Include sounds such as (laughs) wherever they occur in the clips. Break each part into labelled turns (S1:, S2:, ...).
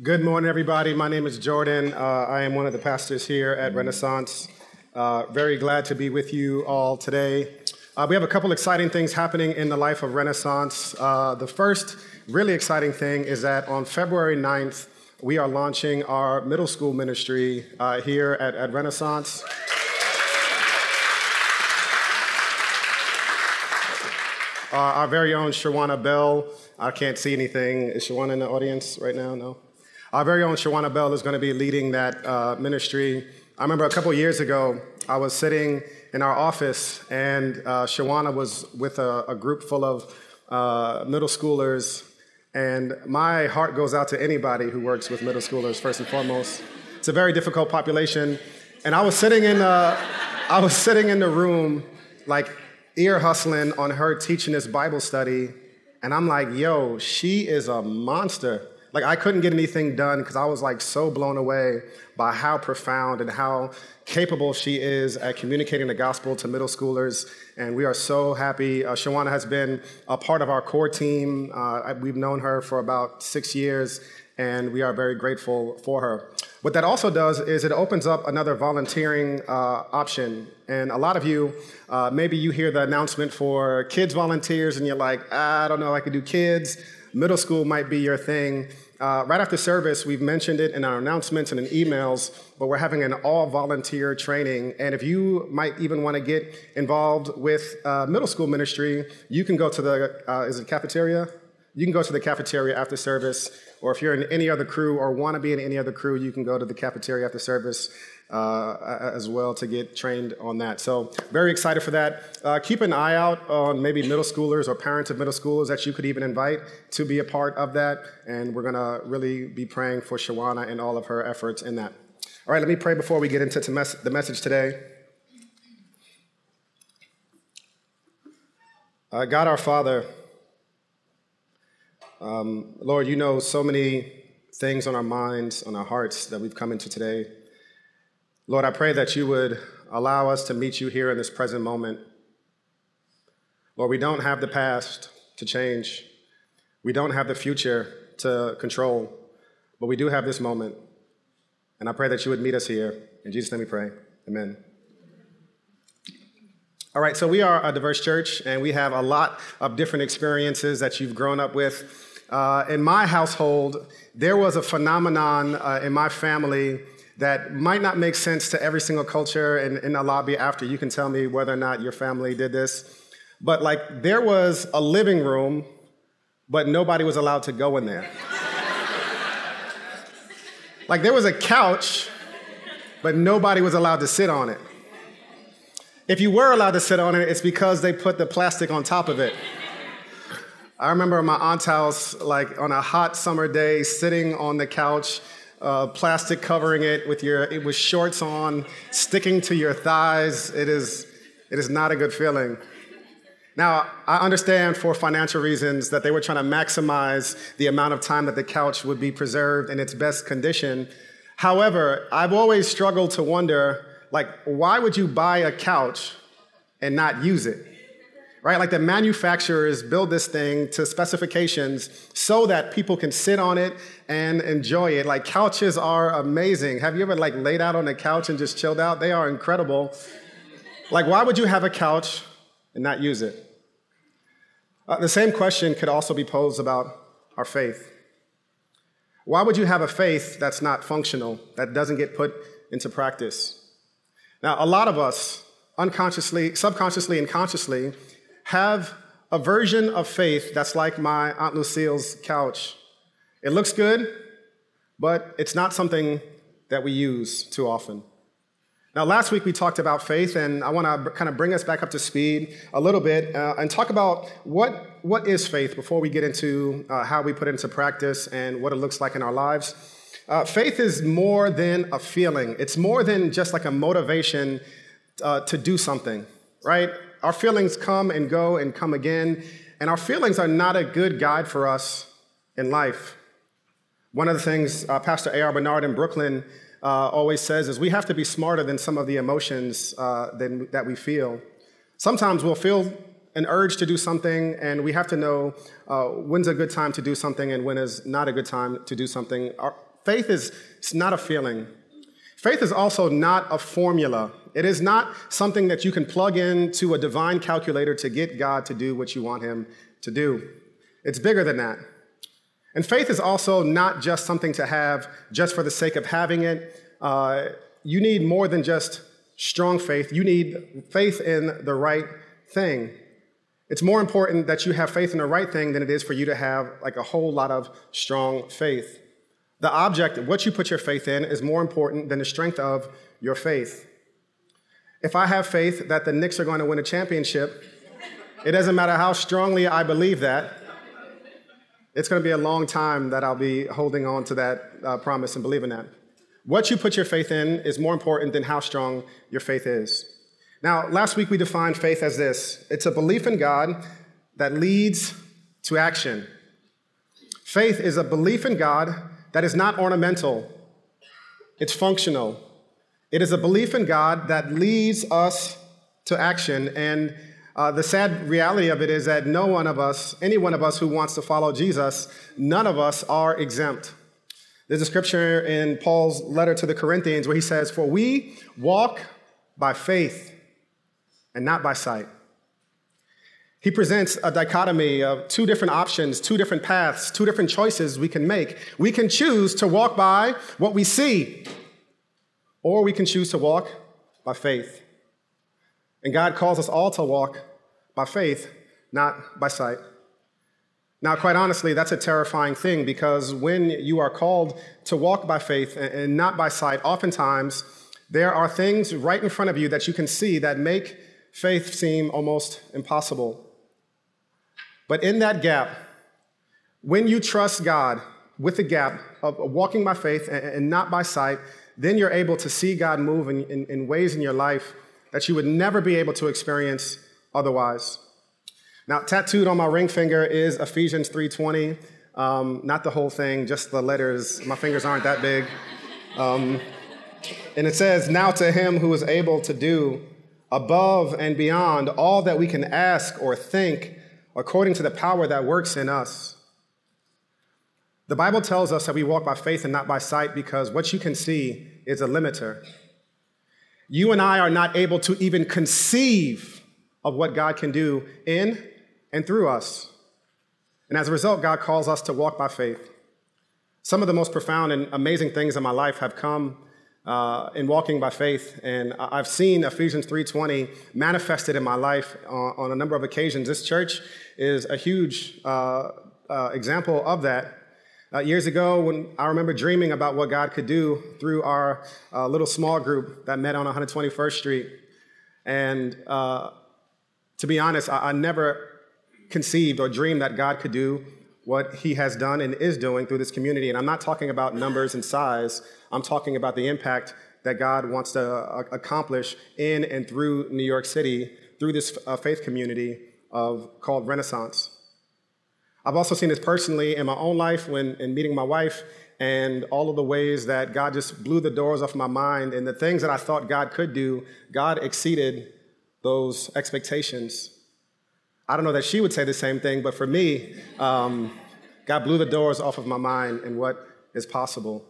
S1: Good morning, everybody. My name is Jordan. Uh, I am one of the pastors here at Renaissance. Uh, very glad to be with you all today. Uh, we have a couple exciting things happening in the life of Renaissance. Uh, the first really exciting thing is that on February 9th, we are launching our middle school ministry uh, here at, at Renaissance. Uh, our very own Shawana Bell. I can't see anything. Is Shawana in the audience right now? No? Our very own Shawana Bell is going to be leading that uh, ministry. I remember a couple years ago, I was sitting in our office, and uh, Shawana was with a, a group full of uh, middle schoolers. And my heart goes out to anybody who works with middle schoolers, first and foremost. It's a very difficult population. And I was sitting in, uh, I was sitting in the room, like ear hustling on her teaching this Bible study. And I'm like, yo, she is a monster. Like I couldn't get anything done because I was like so blown away by how profound and how capable she is at communicating the gospel to middle schoolers. And we are so happy. Uh, Shawana has been a part of our core team. Uh, we've known her for about six years, and we are very grateful for her. What that also does is it opens up another volunteering uh, option. And a lot of you, uh, maybe you hear the announcement for kids volunteers, and you're like, ah, I don't know, I could do kids middle school might be your thing. Uh, right after service, we've mentioned it in our announcements and in emails, but we're having an all volunteer training. And if you might even want to get involved with uh, middle school ministry, you can go to the, uh, is it cafeteria? You can go to the cafeteria after service, or if you're in any other crew or want to be in any other crew, you can go to the cafeteria after service uh, as well to get trained on that. So, very excited for that. Uh, keep an eye out on maybe middle schoolers or parents of middle schoolers that you could even invite to be a part of that. And we're going to really be praying for Shawana and all of her efforts in that. All right, let me pray before we get into the message today. Uh, God our Father, um, Lord, you know so many things on our minds, on our hearts that we've come into today. Lord, I pray that you would allow us to meet you here in this present moment. Lord, we don't have the past to change, we don't have the future to control, but we do have this moment. And I pray that you would meet us here. In Jesus' name we pray. Amen. All right, so we are a diverse church, and we have a lot of different experiences that you've grown up with. Uh, in my household, there was a phenomenon uh, in my family that might not make sense to every single culture. And in the lobby after, you can tell me whether or not your family did this. But like, there was a living room, but nobody was allowed to go in there. (laughs) like, there was a couch, but nobody was allowed to sit on it. If you were allowed to sit on it, it's because they put the plastic on top of it. I remember my aunt's house, like on a hot summer day, sitting on the couch uh, plastic covering it with your it with shorts on, sticking to your thighs. It is it is not a good feeling. Now, I understand for financial reasons that they were trying to maximize the amount of time that the couch would be preserved in its best condition. However, I've always struggled to wonder like why would you buy a couch and not use it? Right? Like the manufacturers build this thing to specifications so that people can sit on it and enjoy it. Like couches are amazing. Have you ever like laid out on a couch and just chilled out? They are incredible. Like, why would you have a couch and not use it? Uh, the same question could also be posed about our faith. Why would you have a faith that's not functional, that doesn't get put into practice? Now, a lot of us, unconsciously, subconsciously, and consciously, have a version of faith that's like my Aunt Lucille's couch. It looks good, but it's not something that we use too often. Now, last week we talked about faith, and I want to kind of bring us back up to speed a little bit uh, and talk about what, what is faith before we get into uh, how we put it into practice and what it looks like in our lives. Uh, faith is more than a feeling, it's more than just like a motivation uh, to do something, right? Our feelings come and go and come again, and our feelings are not a good guide for us in life. One of the things uh, Pastor A.R. Bernard in Brooklyn uh, always says is we have to be smarter than some of the emotions uh, than, that we feel. Sometimes we'll feel an urge to do something, and we have to know uh, when's a good time to do something and when is not a good time to do something. Our, faith is not a feeling. Faith is also not a formula. It is not something that you can plug into a divine calculator to get God to do what you want him to do. It's bigger than that. And faith is also not just something to have just for the sake of having it. Uh, you need more than just strong faith, you need faith in the right thing. It's more important that you have faith in the right thing than it is for you to have like a whole lot of strong faith. The object, what you put your faith in, is more important than the strength of your faith. If I have faith that the Knicks are going to win a championship, it doesn't matter how strongly I believe that, it's going to be a long time that I'll be holding on to that uh, promise and believing that. What you put your faith in is more important than how strong your faith is. Now, last week we defined faith as this it's a belief in God that leads to action. Faith is a belief in God that is not ornamental, it's functional. It is a belief in God that leads us to action. And uh, the sad reality of it is that no one of us, any one of us who wants to follow Jesus, none of us are exempt. There's a scripture in Paul's letter to the Corinthians where he says, For we walk by faith and not by sight. He presents a dichotomy of two different options, two different paths, two different choices we can make. We can choose to walk by what we see, or we can choose to walk by faith. And God calls us all to walk by faith, not by sight. Now, quite honestly, that's a terrifying thing because when you are called to walk by faith and not by sight, oftentimes there are things right in front of you that you can see that make faith seem almost impossible. But in that gap, when you trust God with the gap of walking by faith and not by sight, then you're able to see God move in, in, in ways in your life that you would never be able to experience otherwise. Now, tattooed on my ring finger is Ephesians 3:20. Um, not the whole thing, just the letters. My fingers aren't that big. Um, and it says, Now to him who is able to do above and beyond all that we can ask or think, according to the power that works in us. The Bible tells us that we walk by faith and not by sight because what you can see is a limiter. You and I are not able to even conceive of what God can do in and through us. And as a result, God calls us to walk by faith. Some of the most profound and amazing things in my life have come uh, in walking by faith, and I've seen Ephesians 3:20 manifested in my life on, on, a number of occasions. This church is a huge uh, uh, example of that. Uh, years ago, when I remember dreaming about what God could do through our uh, little small group that met on 121st Street, and uh, to be honest, I, I never conceived or dreamed that God could do what he has done and is doing through this community. And I'm not talking about numbers and size, I'm talking about the impact that God wants to uh, accomplish in and through New York City through this uh, faith community of called Renaissance. I've also seen this personally in my own life when in meeting my wife and all of the ways that God just blew the doors off my mind and the things that I thought God could do, God exceeded those expectations. I don't know that she would say the same thing, but for me, um, God blew the doors off of my mind and what is possible.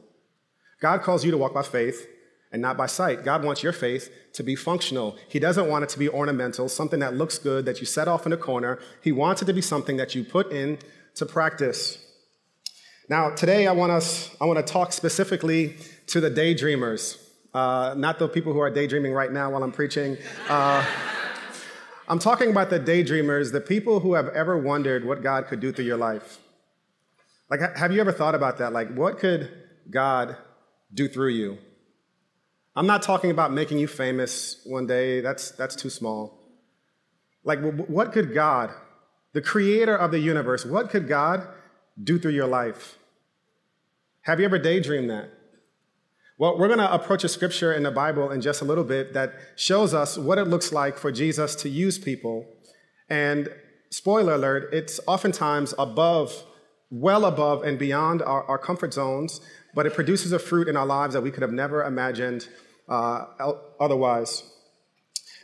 S1: God calls you to walk by faith and not by sight. God wants your faith to be functional. He doesn't want it to be ornamental, something that looks good that you set off in a corner. He wants it to be something that you put in to practice. Now, today I want us I want to talk specifically to the daydreamers, uh, not the people who are daydreaming right now while I'm preaching. Uh, I'm talking about the daydreamers, the people who have ever wondered what God could do through your life. Like, have you ever thought about that? Like, what could God do through you? I'm not talking about making you famous one day, that's, that's too small. Like, what could God, the creator of the universe, what could God do through your life? Have you ever daydreamed that? Well, we're going to approach a scripture in the Bible in just a little bit that shows us what it looks like for Jesus to use people. And spoiler alert, it's oftentimes above, well above, and beyond our, our comfort zones, but it produces a fruit in our lives that we could have never imagined uh, otherwise.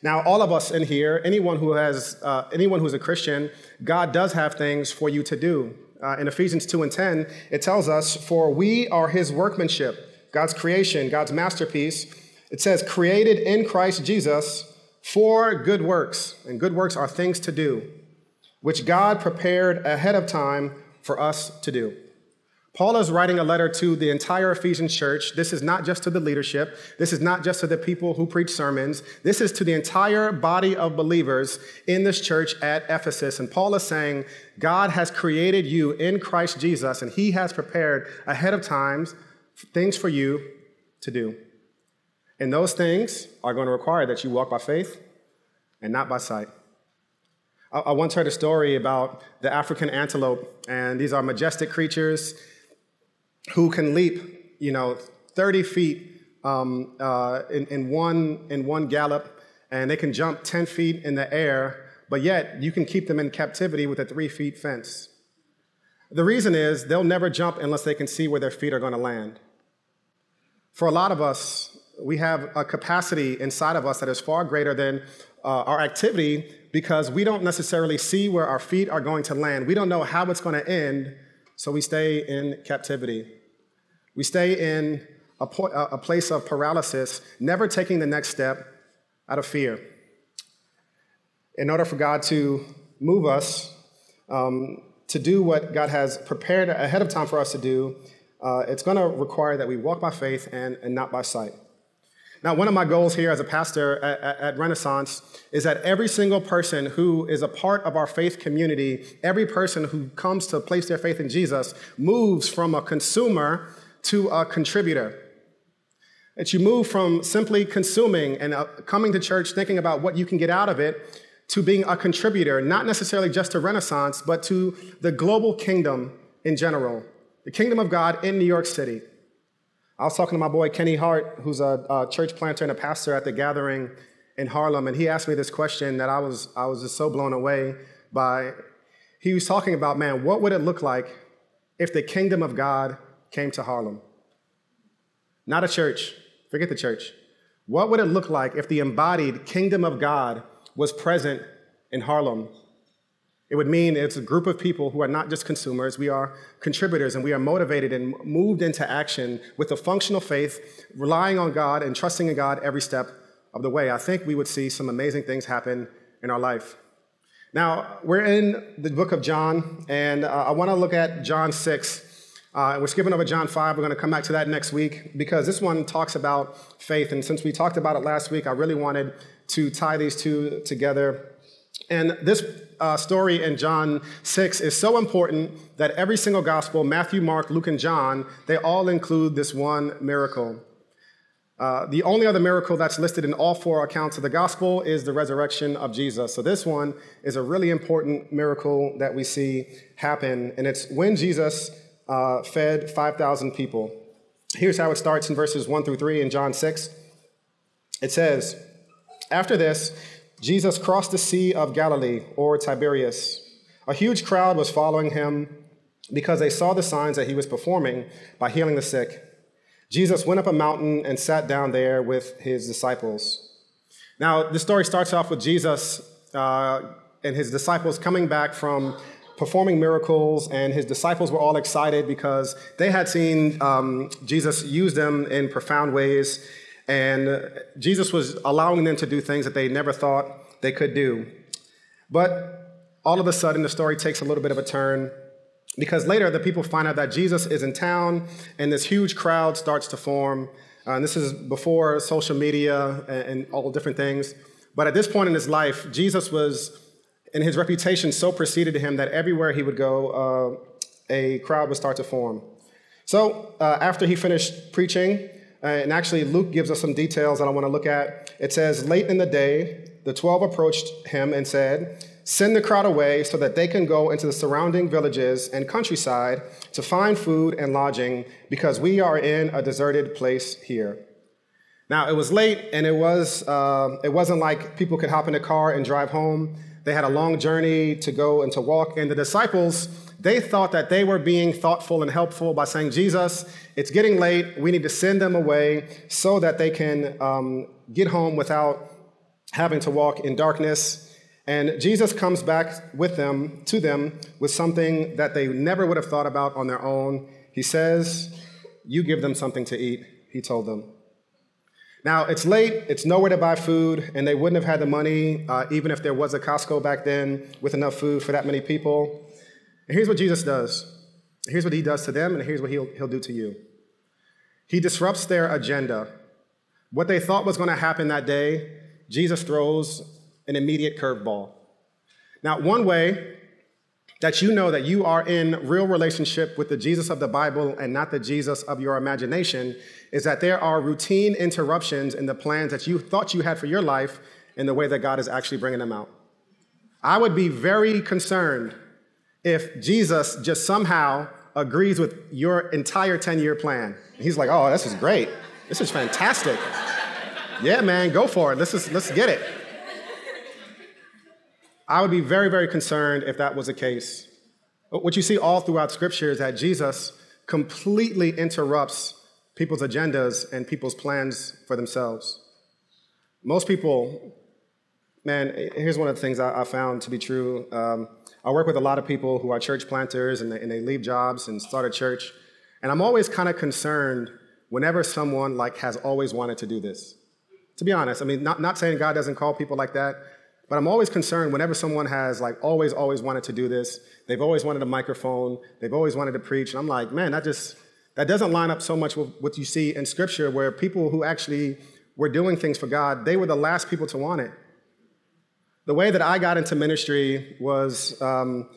S1: Now, all of us in here, anyone who has, uh, anyone who's a Christian, God does have things for you to do. uh, in Ephesians 2 and 10, it tells us, For we are his workmanship, God's creation, God's masterpiece. It says, created in Christ Jesus for good works. And good works are things to do, which God prepared ahead of time for us to do. Paul is writing a letter to the entire Ephesian church. This is not just to the leadership. This is not just to the people who preach sermons. This is to the entire body of believers in this church at Ephesus. And Paul is saying, God has created you in Christ Jesus, and he has prepared ahead of times things for you to do. And those things are going to require that you walk by faith and not by sight. I once heard a story about the African antelope, and these are majestic creatures who can leap, you know, 30 feet um, uh, in, in, one, in one gallop, and they can jump 10 feet in the air, but yet you can keep them in captivity with a three feet fence. The reason is they'll never jump unless they can see where their feet are going to land. For a lot of us, we have a capacity inside of us that is far greater than uh, our activity because we don't necessarily see where our feet are going to land. We don't know how it's going to end, so we stay in captivity. We stay in a, po- a place of paralysis, never taking the next step out of fear. In order for God to move us um, to do what God has prepared ahead of time for us to do, uh, it's going to require that we walk by faith and, and not by sight. Now, one of my goals here as a pastor at, at, Renaissance is that every single person who is a part of our faith community, every person who comes to place their faith in Jesus, moves from a consumer to a contributor. That you move from simply consuming and uh, coming to church thinking about what you can get out of it to being a contributor, not necessarily just to Renaissance, but to the global kingdom in general, the kingdom of God in New York City. I was talking to my boy Kenny Hart, who's a, a, church planter and a pastor at the gathering in Harlem, and he asked me this question that I was, I was just so blown away by. He was talking about, man, what would it look like if the kingdom of God came to Harlem? Not a church, forget the church. What would it look like if the embodied kingdom of God was present in Harlem? It would mean it's a group of people who are not just consumers, we are contributors, and we are motivated and moved into action with a functional faith, relying on God and trusting in God every step of the way. I think we would see some amazing things happen in our life. Now, we're in the book of John, and uh, I want to look at John 6. Uh, we're skipping over John 5. We're going to come back to that next week because this one talks about faith. And since we talked about it last week, I really wanted to tie these two together and this uh, story in John 6 is so important that every single gospel, Matthew, Mark, Luke, and John, they all include this one miracle. Uh, the only other miracle that's listed in all four accounts of the gospel is the resurrection of Jesus. So this one is a really important miracle that we see happen, and it's when Jesus uh, fed 5,000 people. Here's how it starts in verses 1 through 3 in John 6. It says, After this, Jesus crossed the Sea of Galilee, or Tiberias. A huge crowd was following him because they saw the signs that he was performing by healing the sick. Jesus went up a mountain and sat down there with his disciples. Now, the story starts off with Jesus uh, and his disciples coming back from performing miracles, and his disciples were all excited because they had seen um, Jesus use them in profound ways. And Jesus was allowing them to do things that they never thought they could do. But all of a sudden, the story takes a little bit of a turn because later the people find out that Jesus is in town and this huge crowd starts to form. Uh, and this is before social media and, and all different things. But at this point in his life, Jesus was, and his reputation so preceded him that everywhere he would go, uh, a crowd would start to form. So uh, after he finished preaching, and actually, Luke gives us some details that I want to look at. It says, Late in the day, the twelve approached him and said, Send the crowd away so that they can go into the surrounding villages and countryside to find food and lodging, because we are in a deserted place here. Now, it was late, and it, was, uh, it wasn't like people could hop in a car and drive home. They had a long journey to go and to walk, and the disciples they thought that they were being thoughtful and helpful by saying, Jesus, it's getting late. We need to send them away so that they can um, get home without having to walk in darkness. And Jesus comes back with them, to them, with something that they never would have thought about on their own. He says, You give them something to eat, he told them. Now, it's late, it's nowhere to buy food, and they wouldn't have had the money, uh, even if there was a Costco back then with enough food for that many people. And here's what Jesus does here's what he does to them, and here's what he'll, he'll do to you. He disrupts their agenda. What they thought was going to happen that day, Jesus throws an immediate curveball. Now, one way that you know that you are in real relationship with the Jesus of the Bible and not the Jesus of your imagination is that there are routine interruptions in the plans that you thought you had for your life in the way that God is actually bringing them out. I would be very concerned if Jesus just somehow agrees with your entire 10 year plan. He's like, oh, this is great. This is fantastic. yeah, man, go for it. Let's, just, let's get it. I would be very, very concerned if that was the case. What you see all throughout Scripture is that Jesus completely interrupts people's agendas and people's plans for themselves. Most people, man, here's one of the things I, found to be true. Um, I work with a lot of people who are church planters and they, and they leave jobs and start a church. And I'm always kind of concerned whenever someone like has always wanted to do this. To be honest, I mean, not, not saying God doesn't call people like that, but I'm always concerned whenever someone has like always, always wanted to do this. They've always wanted a microphone. They've always wanted to preach. And I'm like, man, that just that doesn't line up so much with what you see in Scripture, where people who actually were doing things for God, they were the last people to want it. The way that I got into ministry was um,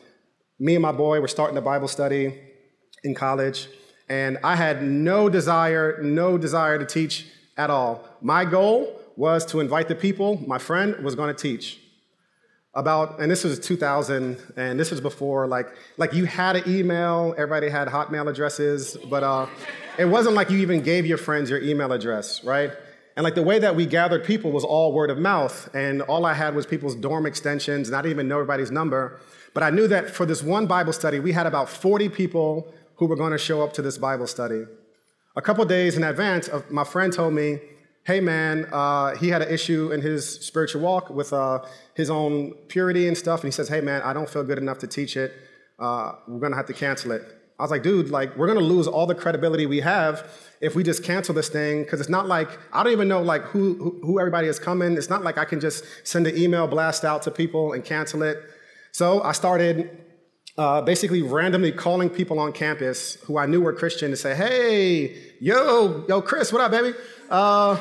S1: me and my boy were starting a Bible study in college, and I had no desire, no desire to teach at all. My goal was to invite the people. My friend was going to teach about, and this was 2000, and this was before like like you had an email. Everybody had Hotmail addresses, but uh, it wasn't like you even gave your friends your email address, right? And like the way that we gathered people was all word of mouth, and all I had was people's dorm extensions, and I didn't even know everybody's number. But I knew that for this one Bible study, we had about 40 people who were going to show up to this Bible study. A couple days in advance, my friend told me, hey man, uh, he had an issue in his spiritual walk with uh, his own purity and stuff. And he says, hey man, I don't feel good enough to teach it. Uh, we're gonna have to cancel it. I was like, dude, like we're gonna lose all the credibility we have if we just cancel this thing. Because it's not like I don't even know like who, who who everybody is coming. It's not like I can just send an email blast out to people and cancel it. So I started uh, basically randomly calling people on campus who I knew were Christian to say, hey, yo, yo, Chris, what up, baby? Uh,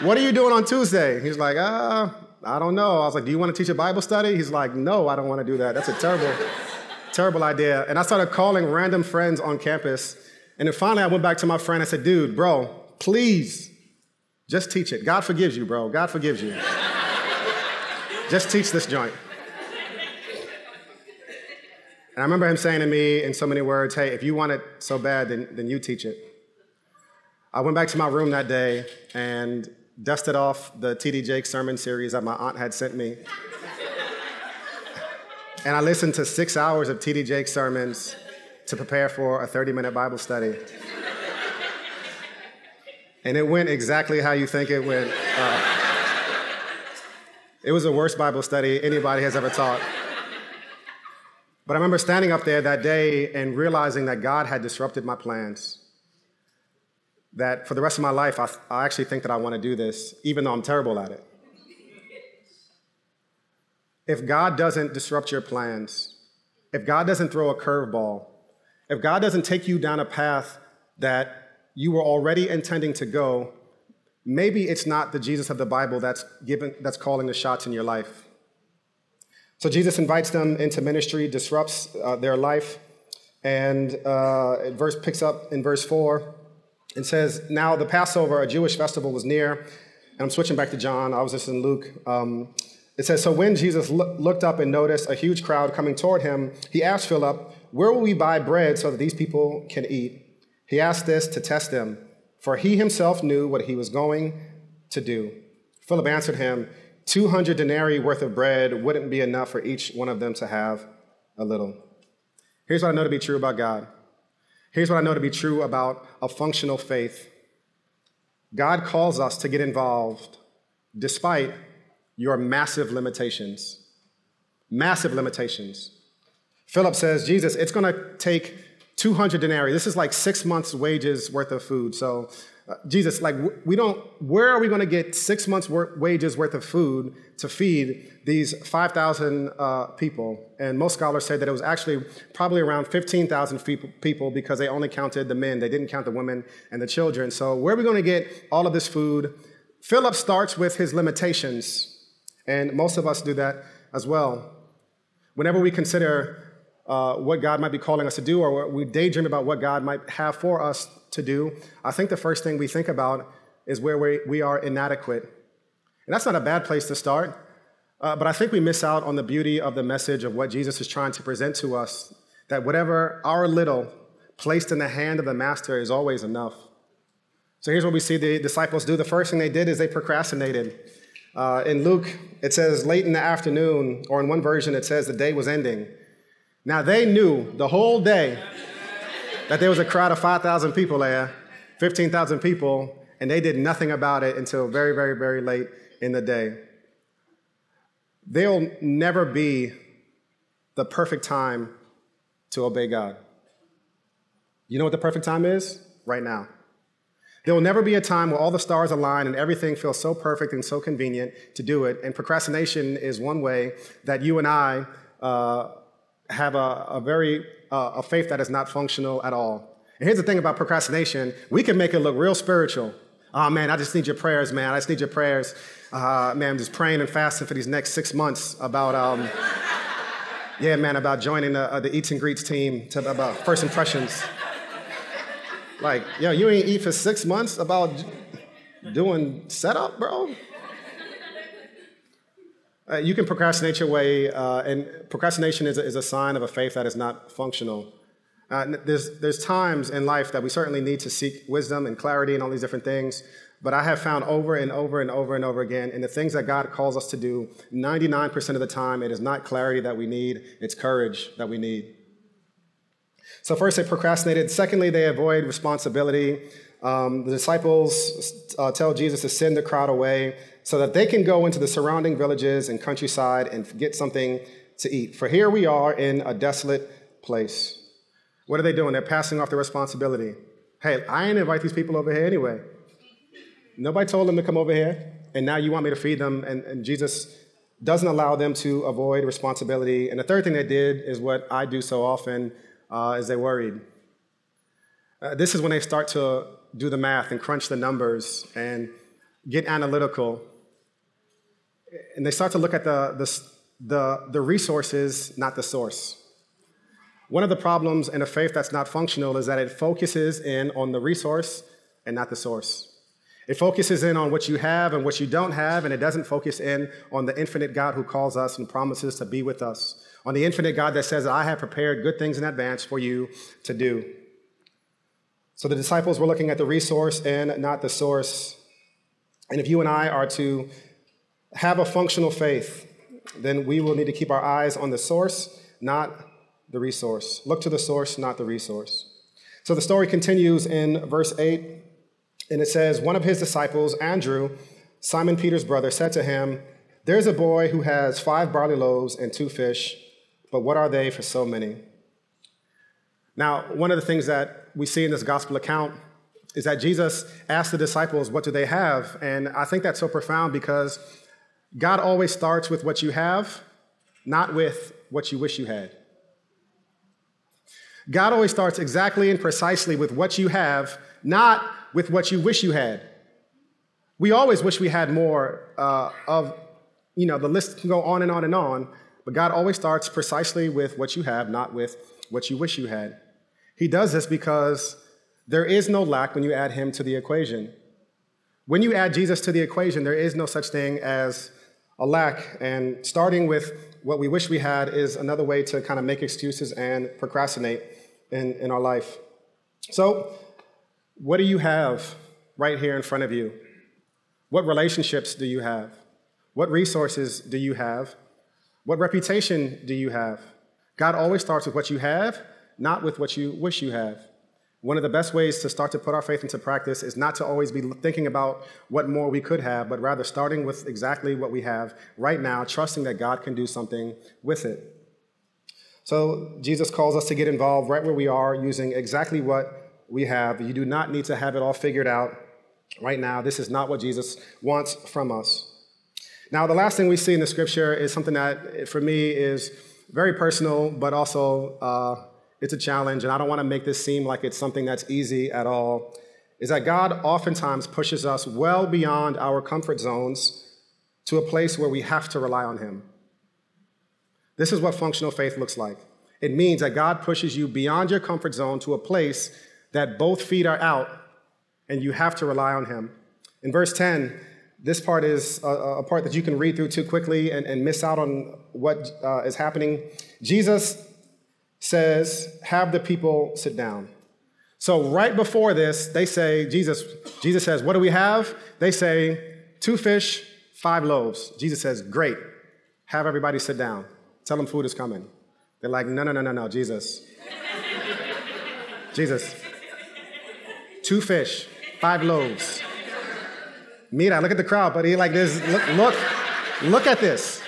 S1: what are you doing on Tuesday? He's like, uh, I don't know. I was like, do you want to teach a Bible study? He's like, no, I don't want to do that. That's a terrible, terrible idea. And I started calling random friends on campus. And then finally I went back to my friend. I said, dude, bro, please just teach it. God forgives you, bro. God forgives you. just teach this joint. And I remember him saying to me in so many words, hey, if you want it so bad, then, then you teach it. I went back to my room that day and dusted off the T.D. Jakes sermon series that my aunt had sent me. And I listened to six hours of T.D. Jakes sermons to prepare for a 30 minute Bible study. and it went exactly how you think it went. Uh, it was the worst Bible study anybody has ever taught. But I remember standing up there that day and realizing that God had disrupted my plans that for the rest of my life, I, I actually think that I want to do this, even though I'm terrible at it. If God doesn't disrupt your plans, if God doesn't throw a curveball, if God doesn't take you down a path that you were already intending to go, maybe it's not the Jesus of the Bible that's, given, that's calling the shots in your life. So Jesus invites them into ministry, disrupts uh, their life, and uh, verse picks up in verse 4 and says, Now the Passover, a Jewish festival, was near. And I'm switching back to John. I was just in Luke. Um, it says, So when Jesus lo- looked up and noticed a huge crowd coming toward him, he asked Philip, Where will we buy bread so that these people can eat? He asked this to test them, for he himself knew what he was going to do. Philip answered him, 200 denarii worth of bread wouldn't be enough for each one of them to have a little. Here's what I know to be true about God Here's what I know to be true about a functional faith God calls us to get involved despite your massive limitations. massive limitations. Philip says, Jesus, it's going to take 200 denarii. This is like six months' wages worth of food. So, uh, Jesus, like, we don't, where are we going to get six months' wor- wages worth of food to feed these 5,000 uh, people? And most scholars say that it was actually probably around 15,000 people because they only counted the men, they didn't count the women and the children. So, where are we going to get all of this food? Philip starts with his limitations, and most of us do that as well. Whenever we consider uh, what God might be calling us to do, or we daydream about what God might have for us to do, I think the first thing we think about is where we, we are inadequate. And that's not a bad place to start, uh, but I think we miss out on the beauty of the message of what Jesus is trying to present to us that whatever our little placed in the hand of the master is always enough. So here's what we see the disciples do. The first thing they did is they procrastinated. Uh, in Luke, it says late in the afternoon, or in one version, it says the day was ending. Now they knew the whole day that there was a crowd of 5,000 people there, 15,000 people, and they did nothing about it until very, very, very late in the day. There'll never be the perfect time to obey God. You know what the perfect time is? Right now. There will never be a time where all the stars align and everything feels so perfect and so convenient to do it. And procrastination is one way that you and I uh, have a, a very uh, a faith that is not functional at all. And here's the thing about procrastination: we can make it look real spiritual. Oh man, I just need your prayers, man. I just need your prayers. Uh, man, I'm just praying and fasting for these next six months about, um, (laughs) yeah, man, about joining the, uh, the Eats and Greets team to, about first impressions. Like, yo, you ain't eat for six months about doing setup, bro? Uh, you can procrastinate your way, uh, and procrastination is a, is a sign of a faith that is not functional. Uh, there's, there's times in life that we certainly need to seek wisdom and clarity and all these different things, but I have found over and over and over and over again in the things that God calls us to do, 99% of the time, it is not clarity that we need, it's courage that we need. So, first, they procrastinated. Secondly, they avoid responsibility. Um, the disciples uh, tell Jesus to send the crowd away so that they can go into the surrounding villages and countryside and get something to eat. For here we are in a desolate place. What are they doing? They're passing off the responsibility. Hey, I didn't invite these people over here anyway. Nobody told them to come over here, and now you want me to feed them. And, and Jesus doesn't allow them to avoid responsibility. And the third thing they did is what I do so often uh, is they worried. Uh, this is when they start to do the math and crunch the numbers and get analytical and they start to look at the, the, the, the resources, not the source. One of the problems in a faith that's not functional is that it focuses in on the resource and not the source. It focuses in on what you have and what you don't have, and it doesn't focus in on the infinite God who calls us and promises to be with us, on the infinite God that says, I have prepared good things in advance for you to do. So the disciples were looking at the resource and not the source. And if you and I are to have a functional faith, then we will need to keep our eyes on the source, not the resource. Look to the source, not the resource. So the story continues in verse 8, and it says One of his disciples, Andrew, Simon Peter's brother, said to him, There's a boy who has five barley loaves and two fish, but what are they for so many? Now, one of the things that we see in this gospel account is that Jesus asked the disciples, What do they have? And I think that's so profound because God always starts with what you have, not with what you wish you had. God always starts exactly and precisely with what you have, not with what you wish you had. We always wish we had more uh, of, you know, the list can go on and on and on, but God always starts precisely with what you have, not with what you wish you had. He does this because there is no lack when you add Him to the equation. When you add Jesus to the equation, there is no such thing as a lack. And starting with what we wish we had is another way to kind of make excuses and procrastinate in, in our life. So, what do you have right here in front of you? What relationships do you have? What resources do you have? What reputation do you have? God always starts with what you have, not with what you wish you have. One of the best ways to start to put our faith into practice is not to always be thinking about what more we could have, but rather starting with exactly what we have right now, trusting that God can do something with it. So Jesus calls us to get involved right where we are, using exactly what we have. You do not need to have it all figured out right now. This is not what Jesus wants from us. Now, the last thing we see in the scripture is something that, for me, is very personal, but also uh, it's a challenge, and I don't want to make this seem like it's something that's easy at all, is that God oftentimes pushes us well beyond our comfort zones to a place where we have to rely on Him. This is what functional faith looks like. It means that God pushes you beyond your comfort zone to a place that both feet are out and you have to rely on Him. In verse 10, this part is a, a part that you can read through too quickly and, and miss out on what uh, is happening. Jesus says, Have the people sit down. So, right before this, they say, Jesus, Jesus says, What do we have? They say, Two fish, five loaves. Jesus says, Great. Have everybody sit down. Tell them food is coming. They're like, No, no, no, no, no, Jesus. (laughs) Jesus. Two fish, five loaves. Mira, look at the crowd, buddy. Like this, look, look, look at this.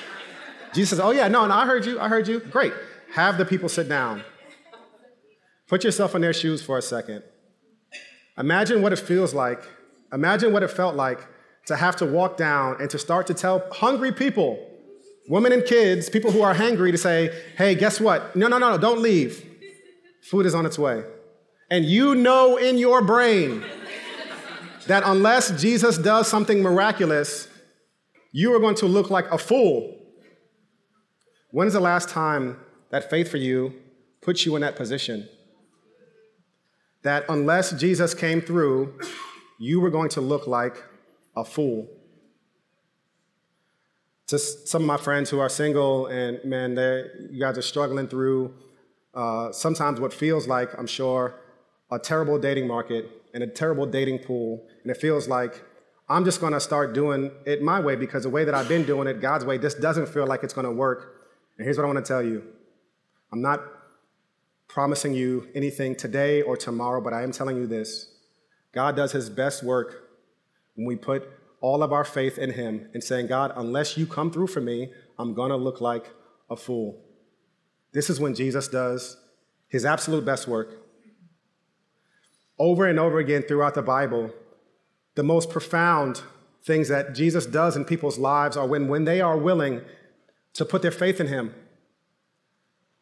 S1: Jesus says, Oh, yeah, no, no, I heard you, I heard you. Great. Have the people sit down. Put yourself in their shoes for a second. Imagine what it feels like. Imagine what it felt like to have to walk down and to start to tell hungry people, women and kids, people who are hungry, to say, hey, guess what? No, no, no, no, don't leave. Food is on its way. And you know in your brain that unless Jesus does something miraculous, you are going to look like a fool. When is the last time that faith for you puts you in that position. That unless Jesus came through, you were going to look like a fool. To some of my friends who are single and man, you guys are struggling through uh, sometimes what feels like, I'm sure, a terrible dating market and a terrible dating pool. And it feels like I'm just to start doing it my way because the way that I've been doing it, God's way, this doesn't feel like it's to work. And here's what I want to tell you I'm not promising you anything today or tomorrow, but I am telling you this God does his best work when we put all of our faith in him and saying, God, unless you come through for me, I'm to look like a fool. This is when Jesus does his absolute best work. Over and over again throughout the Bible, the most profound things that Jesus does in people's lives are when, when they are willing to put their faith in him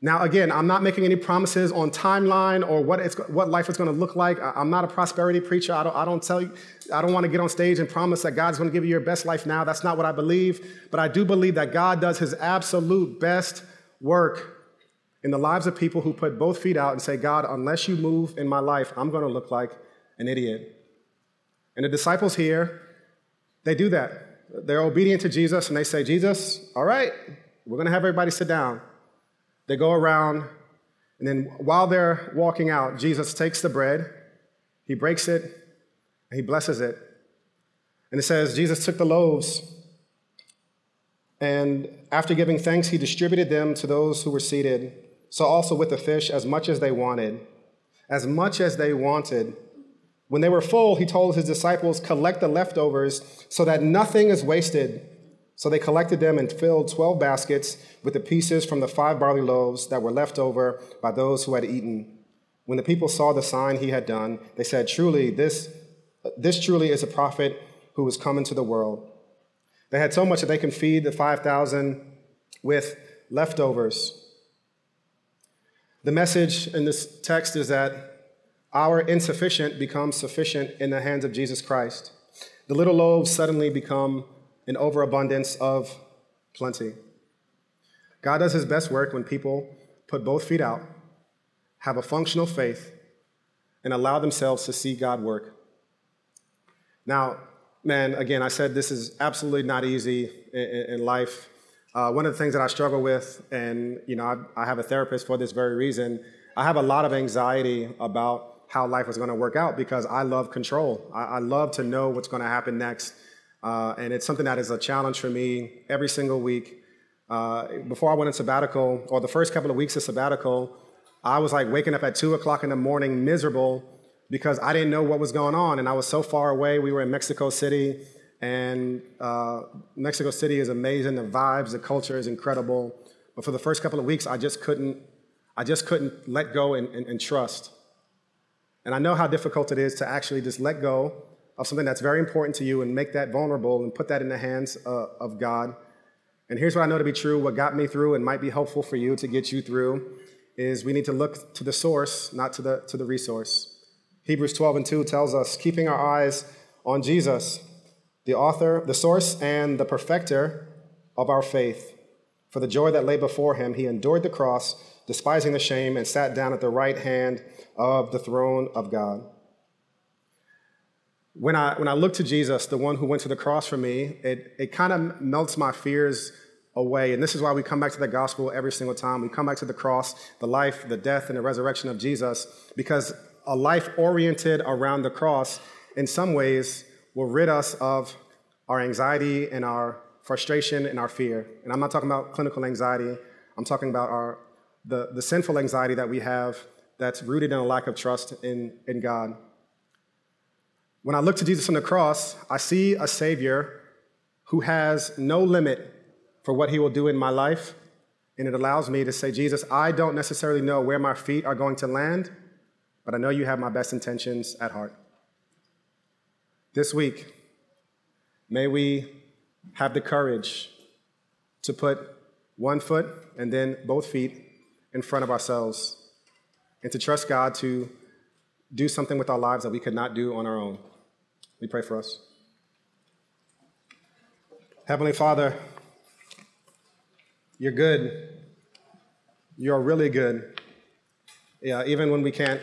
S1: now, again, I'm not making any promises on timeline or what, it's, what life is going to look like. I'm not a prosperity preacher. I don't, I don't tell you, I don't want to get on stage and promise that God's going to give you your best life now. That's not what I believe. But I do believe that God does his absolute best work in the lives of people who put both feet out and say, God, unless you move in my life, I'm going to look like an idiot. And the disciples here, they do that. They're obedient to Jesus and they say, Jesus, all right, we're going to have everybody sit down. They go around, and then while they're walking out, Jesus takes the bread, he breaks it, and he blesses it. And it says, Jesus took the loaves, and after giving thanks, he distributed them to those who were seated. So also with the fish, as much as they wanted. As much as they wanted. When they were full, he told his disciples, Collect the leftovers so that nothing is wasted. So they collected them and filled 12 baskets with the pieces from the five barley loaves that were left over by those who had eaten. When the people saw the sign he had done, they said, Truly, this, this truly is a prophet who is come into the world. They had so much that they can feed the 5,000 with leftovers. The message in this text is that our insufficient becomes sufficient in the hands of Jesus Christ. The little loaves suddenly become an overabundance of plenty. God does his best work when people put both feet out, have a functional faith, and allow themselves to see God work. Now, man, again, I said this is absolutely not easy in, life. Uh, one of the things that I struggle with, and you know, I, I have a therapist for this very reason. I have a lot of anxiety about how life is going to work out because I love control. I, I love to know what's going to happen next. Uh, and it's something that is a challenge for me every single week. Uh, before I went on sabbatical, or the first couple of weeks of sabbatical, I was like waking up at two o'clock in the morning, miserable, because I didn't know what was going on, and I was so far away. We were in Mexico City, and uh, Mexico City is amazing. The vibes, the culture is incredible. But for the first couple of weeks, I just couldn't, I just couldn't let go and, and, and trust. And I know how difficult it is to actually just let go of something that's very important to you and make that vulnerable and put that in the hands uh, of God. And here's what I know to be true what got me through and might be helpful for you to get you through is we need to look to the source, not to the, to the resource. Hebrews 12 and 2 tells us, keeping our eyes on Jesus, the author, the source, and the perfecter of our faith. For the joy that lay before him, he endured the cross, despising the shame, and sat down at the right hand of the throne of God. When I, when I look to Jesus, the one who went to the cross for me, it, it kind of melts my fears away. And this is why we come back to the gospel every single time. We come back to the cross, the life, the death, and the resurrection of Jesus, because a life oriented around the cross, in some ways, will rid us of our anxiety and our frustration and our fear. And I'm not talking about clinical anxiety, I'm talking about our, the, the sinful anxiety that we have that's rooted in a lack of trust in, in God. When I look to Jesus on the cross, I see a Savior who has no limit for what He will do in my life. And it allows me to say, Jesus, I don't necessarily know where my feet are going to land, but I know you have my best intentions at heart. This week, may we have the courage to put one foot and then both feet in front of ourselves and to trust God to do something with our lives that we could not do on our own. We pray for us. Heavenly Father, you're good. You're really good. Yeah, even when we can't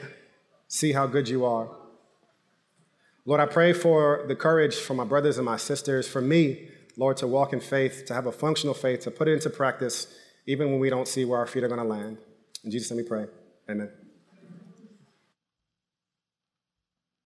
S1: see how good you are. Lord, I pray for the courage for my brothers and my sisters, for me, Lord, to walk in faith, to have a functional faith, to put it into practice, even when we don't see where our feet are going to land. In Jesus' name we pray. Amen.